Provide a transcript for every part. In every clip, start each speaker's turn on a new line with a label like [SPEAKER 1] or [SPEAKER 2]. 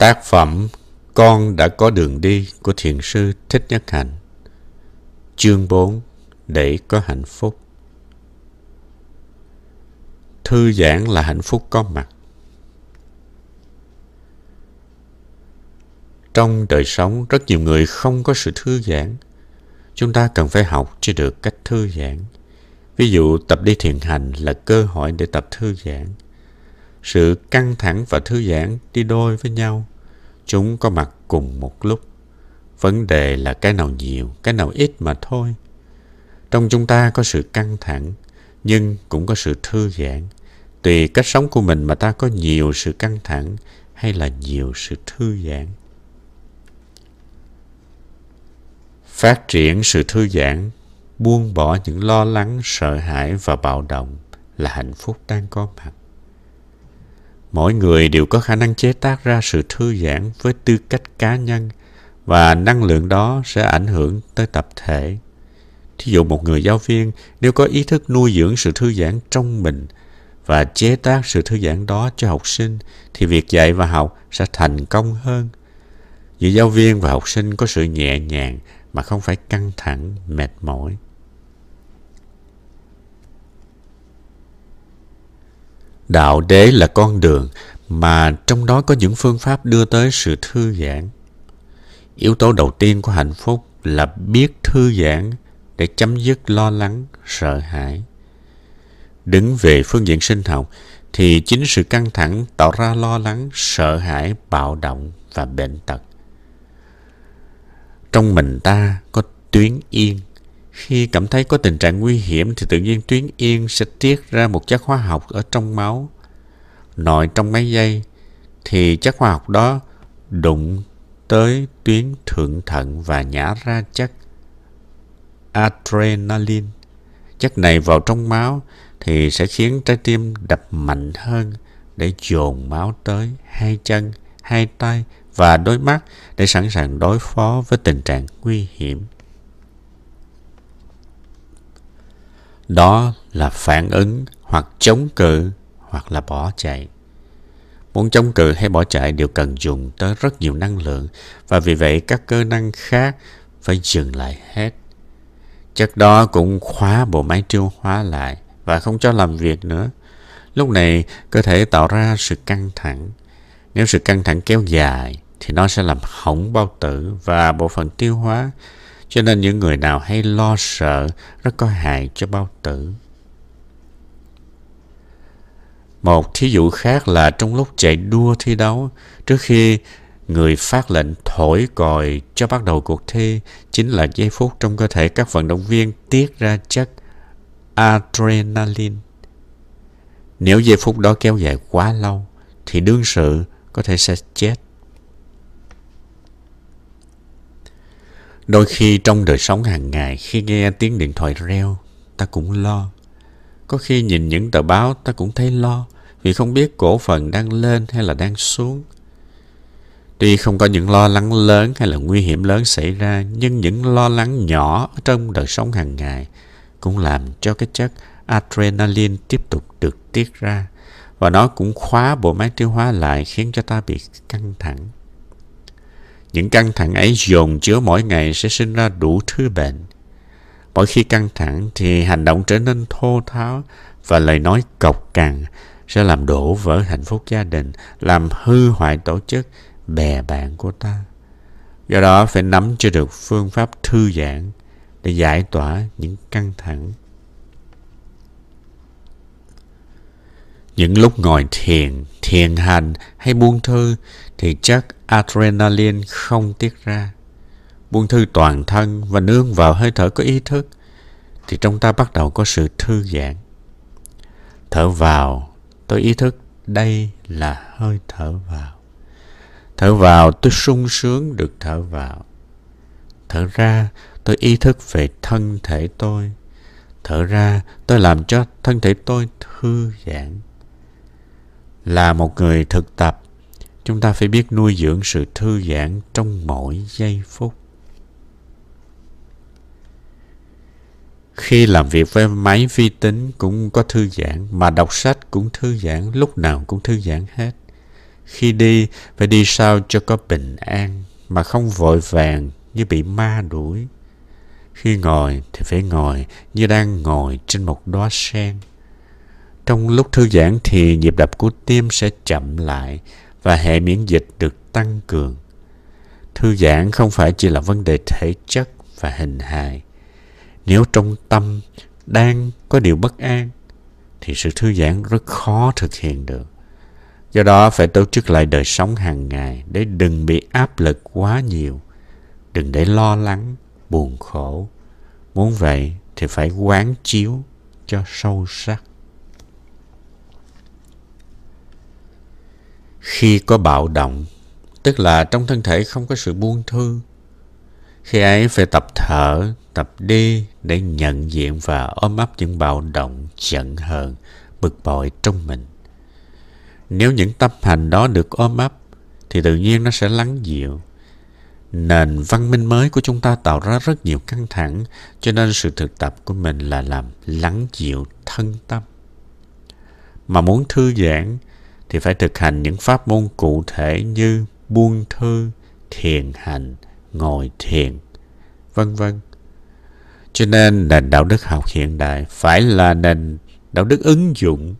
[SPEAKER 1] Tác phẩm Con đã có đường đi của Thiền sư Thích Nhất Hạnh Chương 4 Để có hạnh phúc Thư giãn là hạnh phúc có mặt Trong đời sống, rất nhiều người không có sự thư giãn. Chúng ta cần phải học cho được cách thư giãn. Ví dụ, tập đi thiền hành là cơ hội để tập thư giãn. Sự căng thẳng và thư giãn đi đôi với nhau. Chúng có mặt cùng một lúc. Vấn đề là cái nào nhiều, cái nào ít mà thôi. Trong chúng ta có sự căng thẳng, nhưng cũng có sự thư giãn. Tùy cách sống của mình mà ta có nhiều sự căng thẳng hay là nhiều sự thư giãn. Phát triển sự thư giãn, buông bỏ những lo lắng, sợ hãi và bạo động là hạnh phúc đang có mặt. Mỗi người đều có khả năng chế tác ra sự thư giãn với tư cách cá nhân và năng lượng đó sẽ ảnh hưởng tới tập thể. Thí dụ một người giáo viên nếu có ý thức nuôi dưỡng sự thư giãn trong mình và chế tác sự thư giãn đó cho học sinh thì việc dạy và học sẽ thành công hơn. Vì giáo viên và học sinh có sự nhẹ nhàng mà không phải căng thẳng, mệt mỏi. Đạo đế là con đường mà trong đó có những phương pháp đưa tới sự thư giãn. Yếu tố đầu tiên của hạnh phúc là biết thư giãn để chấm dứt lo lắng, sợ hãi. Đứng về phương diện sinh học thì chính sự căng thẳng tạo ra lo lắng, sợ hãi, bạo động và bệnh tật. Trong mình ta có tuyến yên. Khi cảm thấy có tình trạng nguy hiểm thì tự nhiên tuyến yên sẽ tiết ra một chất hóa học ở trong máu. Nội trong mấy giây thì chất hóa học đó đụng tới tuyến thượng thận và nhả ra chất adrenaline. Chất này vào trong máu thì sẽ khiến trái tim đập mạnh hơn để dồn máu tới hai chân, hai tay và đôi mắt để sẵn sàng đối phó với tình trạng nguy hiểm. Đó là phản ứng hoặc chống cự hoặc là bỏ chạy. Muốn chống cự hay bỏ chạy đều cần dùng tới rất nhiều năng lượng và vì vậy các cơ năng khác phải dừng lại hết. Chất đó cũng khóa bộ máy tiêu hóa lại và không cho làm việc nữa. Lúc này, cơ thể tạo ra sự căng thẳng. Nếu sự căng thẳng kéo dài, thì nó sẽ làm hỏng bao tử và bộ phận tiêu hóa. Cho nên những người nào hay lo sợ rất có hại cho bao tử. Một thí dụ khác là trong lúc chạy đua thi đấu, trước khi người phát lệnh thổi còi cho bắt đầu cuộc thi chính là giây phút trong cơ thể các vận động viên tiết ra chất adrenaline. Nếu giây phút đó kéo dài quá lâu, thì đương sự có thể sẽ chết. Đôi khi trong đời sống hàng ngày, khi nghe tiếng điện thoại reo, ta cũng lo. Có khi nhìn những tờ báo ta cũng thấy lo, vì không biết cổ phần đang lên hay là đang xuống. Tuy không có những lo lắng lớn hay là nguy hiểm lớn xảy ra, nhưng những lo lắng nhỏ trong đời sống hàng ngày cũng làm cho cái chất adrenaline tiếp tục được tiết ra và nó cũng khóa bộ máy tiêu hóa lại khiến cho ta bị căng thẳng. Những căng thẳng ấy dồn chứa mỗi ngày sẽ sinh ra đủ thứ bệnh. Mỗi khi căng thẳng thì hành động trở nên thô tháo và lời nói cộc cằn sẽ làm đổ vỡ hạnh phúc gia đình, làm hư hoại tổ chức, bè bạn của ta. Do đó phải nắm cho được phương pháp thư giãn để giải tỏa những căng thẳng. Những lúc ngồi thiền, thiền hành hay buông thư thì chất adrenaline không tiết ra. Buông thư toàn thân và nương vào hơi thở có ý thức thì trong ta bắt đầu có sự thư giãn. Thở vào, tôi ý thức đây là hơi thở vào. Thở vào tôi sung sướng được thở vào. Thở ra tôi ý thức về thân thể tôi. Thở ra tôi làm cho thân thể tôi thư giãn. Là một người thực tập, chúng ta phải biết nuôi dưỡng sự thư giãn trong mỗi giây phút. Khi làm việc với máy vi tính cũng có thư giãn, mà đọc sách cũng thư giãn, lúc nào cũng thư giãn hết. Khi đi, phải đi sao cho có bình an, mà không vội vàng như bị ma đuổi. Khi ngồi thì phải ngồi như đang ngồi trên một đóa sen. Trong lúc thư giãn thì nhịp đập của tim sẽ chậm lại và hệ miễn dịch được tăng cường. Thư giãn không phải chỉ là vấn đề thể chất và hình hài. Nếu trong tâm đang có điều bất an thì sự thư giãn rất khó thực hiện được. Do đó phải tổ chức lại đời sống hàng ngày để đừng bị áp lực quá nhiều. Đừng để lo lắng, buồn khổ. Muốn vậy thì phải quán chiếu cho sâu sắc. Khi có bạo động, tức là trong thân thể không có sự buông thư, khi ấy phải tập thở, tập đi để nhận diện và ôm ấp những bạo động, giận hờn, bực bội trong mình. Nếu những tâm hành đó được ôm ấp, thì tự nhiên nó sẽ lắng dịu. Nền văn minh mới của chúng ta tạo ra rất nhiều căng thẳng, cho nên sự thực tập của mình là làm lắng dịu thân tâm. Mà muốn thư giãn thì phải thực hành những pháp môn cụ thể như buông thư, thiền hành, ngồi thiền, vân vân. Cho nên nền đạo đức học hiện đại phải là nền đạo đức ứng dụng,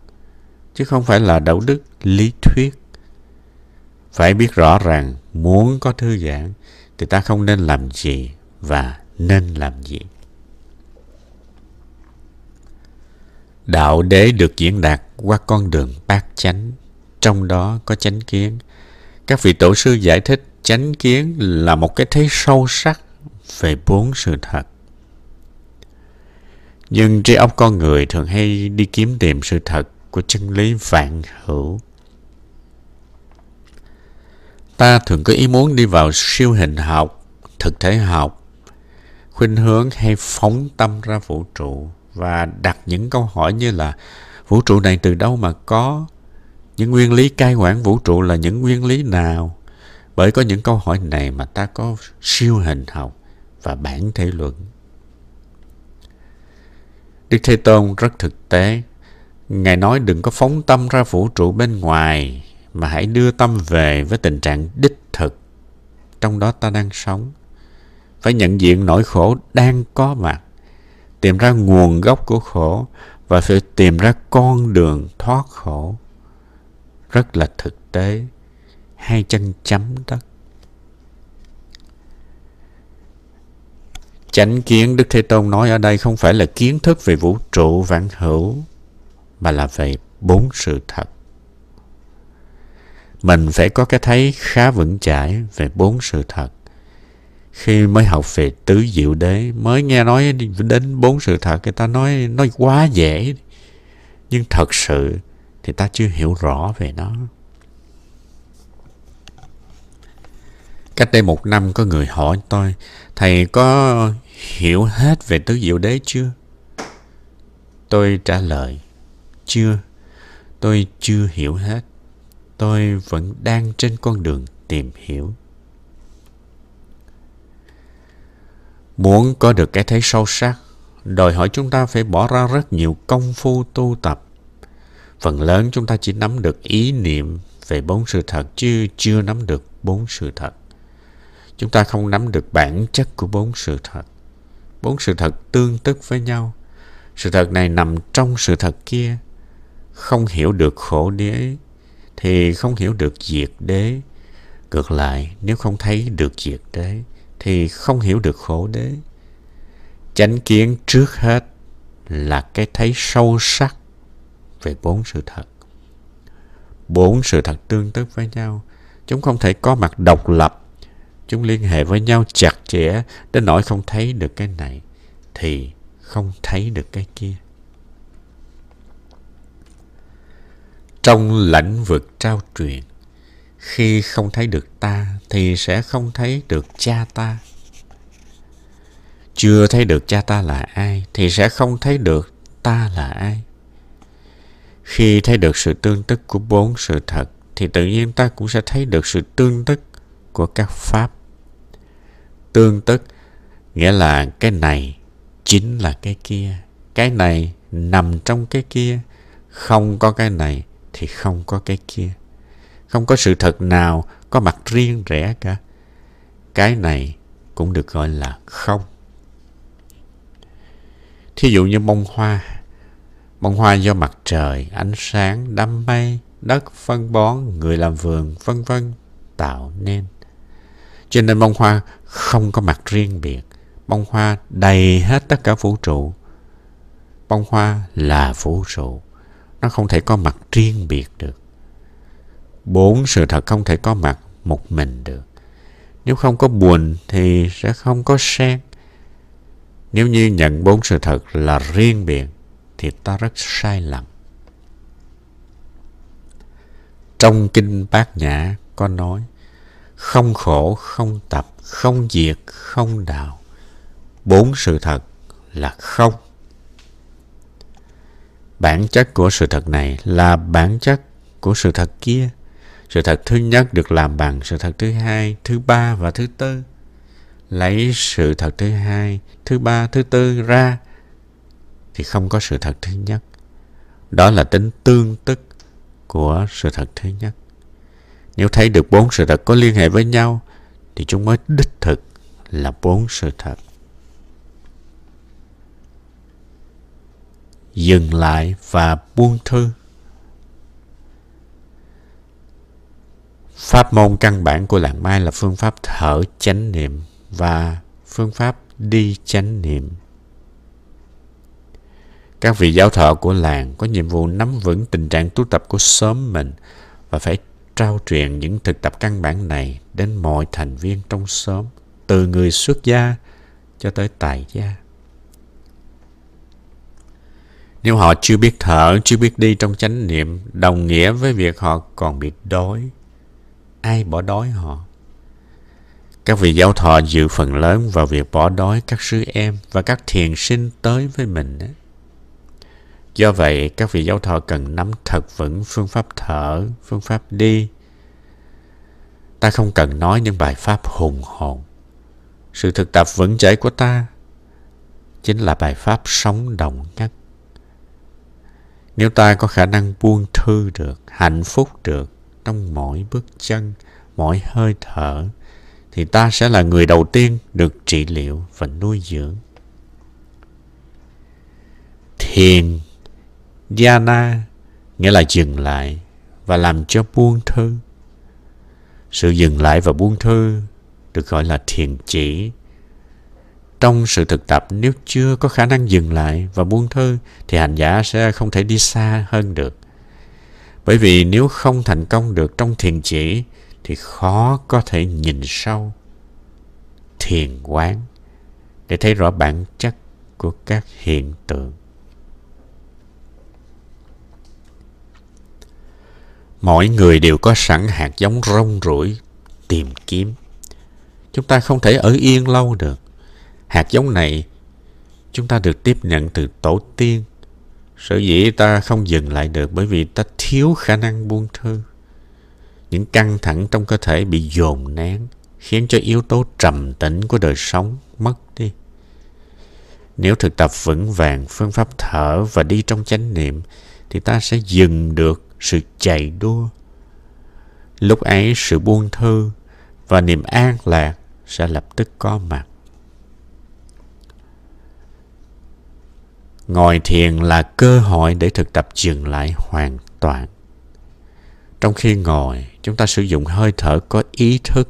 [SPEAKER 1] chứ không phải là đạo đức lý thuyết. Phải biết rõ rằng muốn có thư giãn thì ta không nên làm gì và nên làm gì. Đạo đế được diễn đạt qua con đường bát chánh, trong đó có chánh kiến. Các vị tổ sư giải thích chánh kiến là một cái thấy sâu sắc về bốn sự thật. Nhưng trí óc con người thường hay đi kiếm tìm sự thật của chân lý vạn hữu. Ta thường có ý muốn đi vào siêu hình học, thực thể học, khuynh hướng hay phóng tâm ra vũ trụ và đặt những câu hỏi như là vũ trụ này từ đâu mà có? Những nguyên lý cai quản vũ trụ là những nguyên lý nào? Bởi có những câu hỏi này mà ta có siêu hình học và bản thể luận. Đức Thế Tôn rất thực tế. Ngài nói đừng có phóng tâm ra vũ trụ bên ngoài, mà hãy đưa tâm về với tình trạng đích thực. Trong đó ta đang sống. Phải nhận diện nỗi khổ đang có mặt. Tìm ra nguồn gốc của khổ và phải tìm ra con đường thoát khổ. Rất là thực tế hai chân chấm đất. Chánh kiến Đức Thế Tôn nói ở đây không phải là kiến thức về vũ trụ vạn hữu, mà là về bốn sự thật. Mình phải có cái thấy khá vững chãi về bốn sự thật. Khi mới học về tứ diệu đế, mới nghe nói đến bốn sự thật, người ta nói nói quá dễ. Nhưng thật sự thì ta chưa hiểu rõ về nó. Cách đây một năm có người hỏi tôi, thầy có hiểu hết về tứ diệu đế chưa? Tôi trả lời, chưa. Tôi chưa hiểu hết. Tôi vẫn đang trên con đường tìm hiểu. Muốn có được cái thấy sâu sắc, đòi hỏi chúng ta phải bỏ ra rất nhiều công phu tu tập. Phần lớn chúng ta chỉ nắm được ý niệm về bốn sự thật, chứ chưa nắm được bốn sự thật. Chúng ta không nắm được bản chất của bốn sự thật. Bốn sự thật tương tức với nhau. Sự thật này nằm trong sự thật kia. Không hiểu được khổ đế, thì không hiểu được diệt đế. Ngược lại, nếu không thấy được diệt đế, thì không hiểu được khổ đế. Chánh kiến trước hết là cái thấy sâu sắc về bốn sự thật. Bốn sự thật tương tức với nhau. Chúng không thể có mặt độc lập. Chúng liên hệ với nhau chặt chẽ đến nỗi không thấy được cái này, thì không thấy được cái kia. Trong lãnh vực trao truyền, khi không thấy được ta thì sẽ không thấy được cha ta. Chưa thấy được cha ta là ai thì sẽ không thấy được ta là ai khi thấy được sự tương tức của bốn sự thật, thì tự nhiên ta cũng sẽ thấy được sự tương tức của các pháp tương tức nghĩa là cái này chính là cái kia, cái này nằm trong cái kia, không có cái này thì không có cái kia Không có sự thật nào có mặt riêng rẽ cả. Cái này cũng được gọi là không. Thí dụ như bông hoa. Bông hoa do mặt trời, ánh sáng, đám mây, đất, phân bón, người làm vườn, vân vân tạo nên. Cho nên bông hoa không có mặt riêng biệt. Bông hoa đầy hết tất cả vũ trụ. Bông hoa là vũ trụ. Nó không thể có mặt riêng biệt được. Bốn sự thật không thể có mặt một mình được. Nếu không có buồn thì sẽ không có sen. Nếu như nhận bốn sự thật là riêng biệt thì ta rất sai lầm. Trong Kinh Bát Nhã có nói không khổ, không tập, không diệt, không đạo. Bốn sự thật là không. Bản chất của sự thật này là bản chất của sự thật kia. Sự thật thứ nhất được làm bằng sự thật thứ hai, thứ ba và thứ tư. Lấy sự thật thứ hai, thứ ba, thứ tư ra thì không có sự thật thứ nhất. Đó là tính tương tức của sự thật thứ nhất. Nếu thấy được bốn sự thật có liên hệ với nhau, thì chúng mới đích thực là bốn sự thật. Dừng lại và buông thư. Pháp môn căn bản của lạng mai là phương pháp thở chánh niệm và phương pháp đi chánh niệm. Các vị giáo thọ của làng có nhiệm vụ nắm vững tình trạng tu tập của xóm mình và phải trao truyền những thực tập căn bản này đến mọi thành viên trong xóm, từ người xuất gia cho tới tài gia. Nếu họ chưa biết thở, chưa biết đi trong chánh niệm, đồng nghĩa với việc họ còn bị đói. Ai bỏ đói họ? Các vị giáo thọ dự phần lớn vào việc bỏ đói các sư em và các thiền sinh tới với mình. Do vậy, các vị giáo thọ cần nắm thật vững phương pháp thở, phương pháp đi. Ta không cần nói những bài pháp hùng hồn. Sự thực tập vững chãi của ta chính là bài pháp sống động nhất. Nếu ta có khả năng buông thư được, hạnh phúc được trong mỗi bước chân, mỗi hơi thở, thì ta sẽ là người đầu tiên được trị liệu và nuôi dưỡng. Thiền Dhyana nghĩa là dừng lại và làm cho buông thư. Sự dừng lại và buông thư được gọi là thiền chỉ. Trong sự thực tập, nếu chưa có khả năng dừng lại và buông thư thì hành giả sẽ không thể đi xa hơn được. Bởi vì nếu không thành công được trong thiền chỉ thì khó có thể nhìn sâu thiền quán để thấy rõ bản chất của các hiện tượng. Mỗi người đều có sẵn hạt giống rong ruổi tìm kiếm. Chúng ta không thể ở yên lâu được. Hạt giống này chúng ta được tiếp nhận từ tổ tiên. Sở dĩ ta không dừng lại được bởi vì ta thiếu khả năng buông thư. Những căng thẳng trong cơ thể bị dồn nén, khiến cho yếu tố trầm tĩnh của đời sống mất đi. Nếu thực tập vững vàng phương pháp thở và đi trong chánh niệm, thì ta sẽ dừng được sự chạy đua. Lúc ấy sự buông thư và niềm an lạc sẽ lập tức có mặt. Ngồi thiền là cơ hội để thực tập dừng lại hoàn toàn. Trong khi ngồi, chúng ta sử dụng hơi thở có ý thức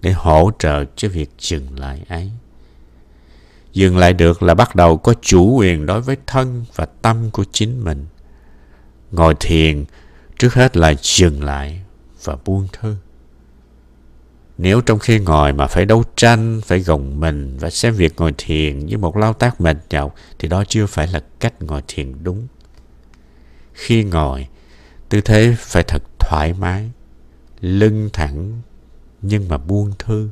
[SPEAKER 1] để hỗ trợ cho việc dừng lại ấy. Dừng lại được là bắt đầu có chủ quyền đối với thân và tâm của chính mình. Ngồi thiền trước hết là dừng lại và buông thư. Nếu trong khi ngồi mà phải đấu tranh, phải gồng mình và xem việc ngồi thiền như một lao tác mệt nhọc thì đó chưa phải là cách ngồi thiền đúng. Khi ngồi, tư thế phải thật thoải mái, lưng thẳng nhưng mà buông thư.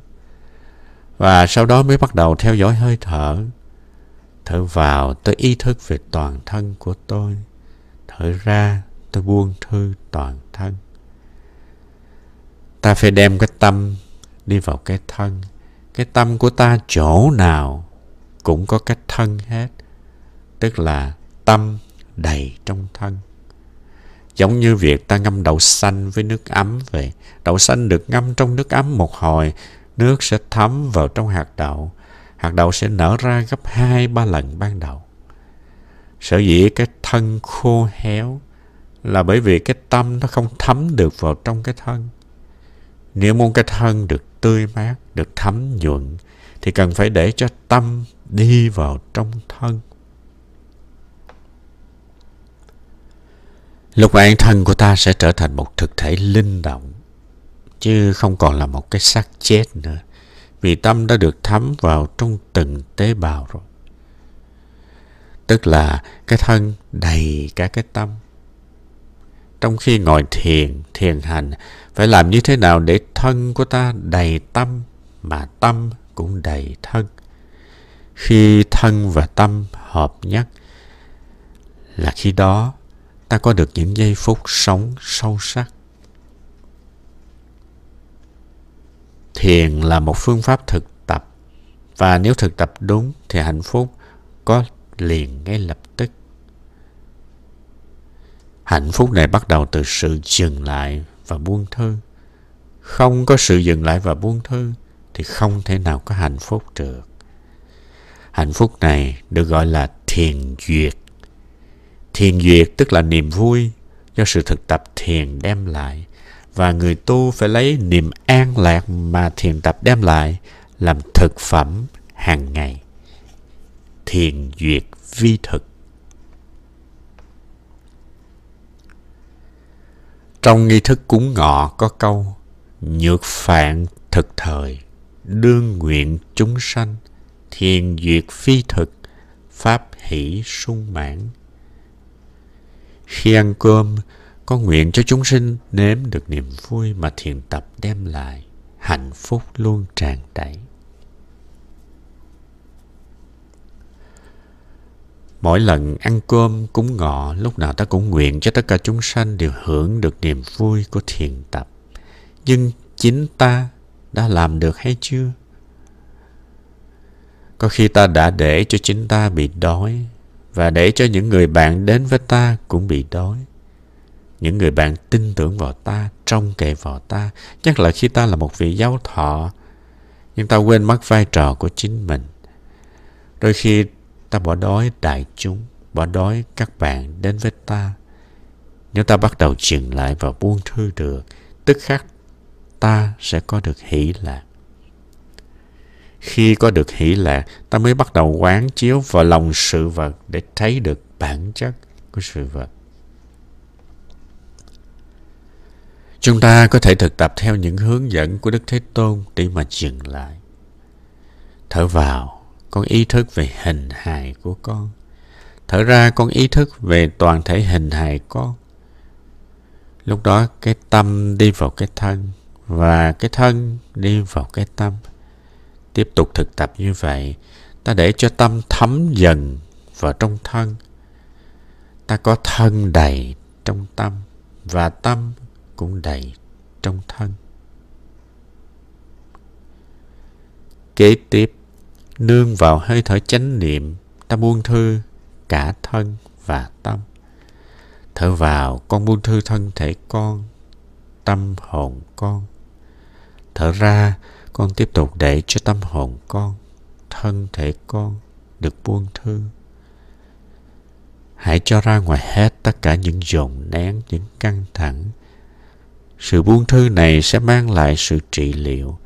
[SPEAKER 1] Và sau đó mới bắt đầu theo dõi hơi thở. Thở vào tôi ý thức về toàn thân của tôi. Thở ra tôi buông thư toàn thân. Ta phải đem cái tâm đi vào cái thân. Cái tâm của ta chỗ nào cũng có cái thân hết. Tức là tâm đầy trong thân. Giống như việc ta ngâm đậu xanh với nước ấm vậy. Đậu xanh được ngâm trong nước ấm một hồi, nước sẽ thấm vào trong hạt đậu. Hạt đậu sẽ nở ra gấp hai ba lần ban đầu. Sở dĩ cái thân khô héo là bởi vì cái tâm nó không thấm được vào trong cái thân. Nếu muốn cái thân được tươi mát, được thấm nhuận, thì cần phải để cho tâm đi vào trong thân. Lúc ấy thân của ta sẽ trở thành một thực thể linh động, chứ không còn là một cái xác chết nữa. Vì tâm đã được thấm vào trong từng tế bào rồi. Tức là cái thân đầy cả cái tâm. Trong khi ngồi thiền, thiền hành, phải làm như thế nào để thân của ta đầy tâm, mà tâm cũng đầy thân. Khi thân và tâm hợp nhất, là khi đó ta có được những giây phút sống sâu sắc. Thiền là một phương pháp thực tập và nếu thực tập đúng thì hạnh phúc có liền ngay lập tức. Hạnh phúc này bắt đầu từ sự dừng lại và buông thư. Không có sự dừng lại và buông thư thì không thể nào có hạnh phúc được. Hạnh phúc này được gọi là thiền duyệt. Thiền duyệt tức là niềm vui do sự thực tập thiền đem lại, và người tu phải lấy niềm an lạc mà thiền tập đem lại làm thực phẩm hàng ngày. Thiền duyệt vi thực. Trong nghi thức cúng ngọ có câu Nhược phạn thực thời, đương nguyện chúng sanh, thiền duyệt phi thực, pháp hỷ sung mãn. Khi ăn cơm, con nguyện cho chúng sinh nếm được niềm vui mà thiền tập đem lại, hạnh phúc luôn tràn đầy. Mỗi lần ăn cơm cúng ngọ, lúc nào ta cũng nguyện cho tất cả chúng sanh đều hưởng được niềm vui của thiền tập. Nhưng chính ta đã làm được hay chưa? Có khi ta đã để cho chính ta bị đói và để cho những người bạn đến với ta cũng bị đói. Những người bạn tin tưởng vào ta, trông cậy vào ta, chắc là khi ta là một vị giáo thọ, nhưng ta quên mất vai trò của chính mình. Đôi khi ta bỏ đói đại chúng, bỏ đói các bạn đến với ta. Nếu ta bắt đầu dừng lại và buông thư được, tức khắc ta sẽ có được hỷ lạc. Khi có được hỷ lạc, ta mới bắt đầu quán chiếu vào lòng sự vật để thấy được bản chất của sự vật. Chúng ta có thể thực tập theo những hướng dẫn của Đức Thế Tôn để mà dừng lại. Thở vào, con ý thức về hình hài của con. Thở ra, con ý thức về toàn thể hình hài con. Lúc đó cái tâm đi vào cái thân và cái thân đi vào cái tâm. Tiếp tục thực tập như vậy, ta để cho tâm thấm dần vào trong thân. Ta có thân đầy trong tâm và tâm cũng đầy trong thân. Kế tiếp, nương vào hơi thở chánh niệm, ta buông thư cả thân và tâm. Thở vào, con buông thư thân thể con, tâm hồn con. Thở ra, con tiếp tục để cho tâm hồn con, thân thể con được buông thư. Hãy cho ra ngoài hết tất cả những dồn nén, những căng thẳng. Sự buông thư này sẽ mang lại sự trị liệu.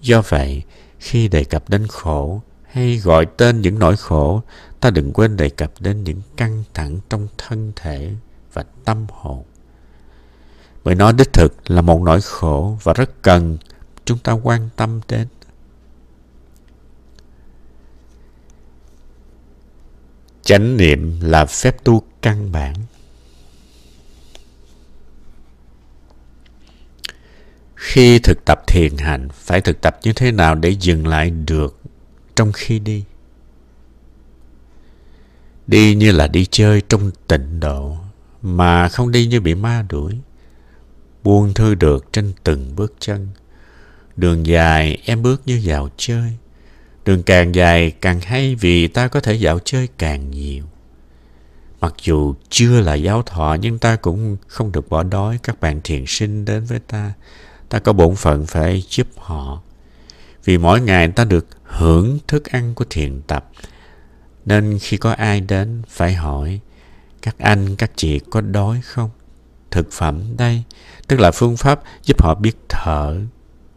[SPEAKER 1] Do vậy, khi đề cập đến khổ hay gọi tên những nỗi khổ, ta đừng quên đề cập đến những căng thẳng trong thân thể và tâm hồn. Bởi nó đích thực là một nỗi khổ và rất cần chúng ta quan tâm đến. Chánh niệm là phép tu căn bản. Khi thực tập thiền hành phải thực tập như thế nào để dừng lại được trong khi đi đi như là đi chơi trong tịnh độ, mà không đi như bị ma đuổi buông thư được trên từng bước chân Đường dài em bước như dạo chơi. Đường càng dài càng hay vì ta có thể dạo chơi càng nhiều. Mặc dù chưa là giáo thọ, nhưng ta cũng không được bỏ đói các bạn thiền sinh đến với ta. Ta có bổn phận phải giúp họ. Vì mỗi ngày ta được hưởng thức ăn của thiền tập. Nên khi có ai đến phải hỏi các anh, các chị có đói không? Thực phẩm đây, tức là phương pháp giúp họ biết thở,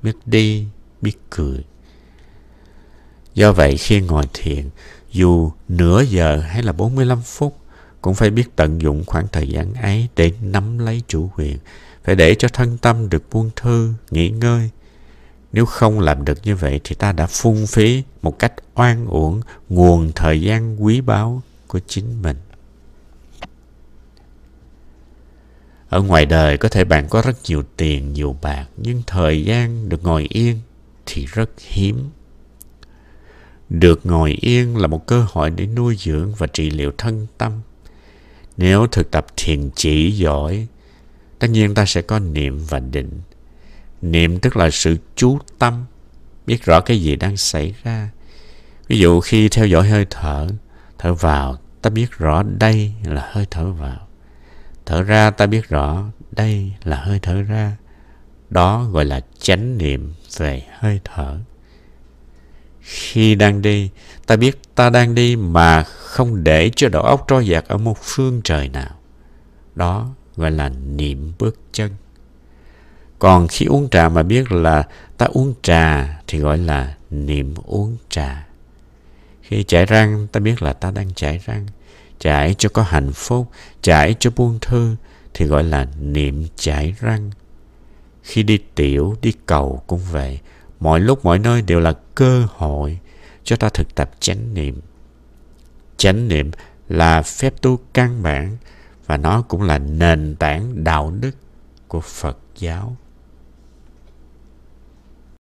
[SPEAKER 1] biết đi, biết cười. Do vậy khi ngồi thiền, dù nửa giờ hay là 45 phút, cũng phải biết tận dụng khoảng thời gian ấy để nắm lấy chủ quyền, phải để cho thân tâm được buông thư, nghỉ ngơi. Nếu không làm được như vậy thì ta đã phung phí một cách oan uổng nguồn thời gian quý báu của chính mình. Ở ngoài đời có thể bạn có rất nhiều tiền, nhiều bạc, nhưng thời gian được ngồi yên thì rất hiếm. Được ngồi yên là một cơ hội để nuôi dưỡng và trị liệu thân tâm. Nếu thực tập thiền chỉ giỏi, tất nhiên ta sẽ có niệm và định. Niệm tức là sự chú tâm, biết rõ cái gì đang xảy ra. Ví dụ khi theo dõi hơi thở, thở vào, ta biết rõ đây là hơi thở vào. Thở ra ta biết rõ đây là hơi thở ra. Đó gọi là chánh niệm về hơi thở. Khi đang đi, ta biết ta đang đi mà không để cho đầu óc trôi dạt ở một phương trời nào. Đó gọi là niệm bước chân. Còn khi uống trà mà biết là ta uống trà thì gọi là niệm uống trà. Khi chải răng ta biết là ta đang chải răng. Chải cho có hạnh phúc, chải cho buông thư thì gọi là niệm chải răng. Khi đi tiểu, đi cầu cũng vậy mọi lúc mọi nơi đều là cơ hội cho ta thực tập chánh niệm chánh niệm là phép tu căn bản và nó cũng là nền tảng đạo đức của phật giáo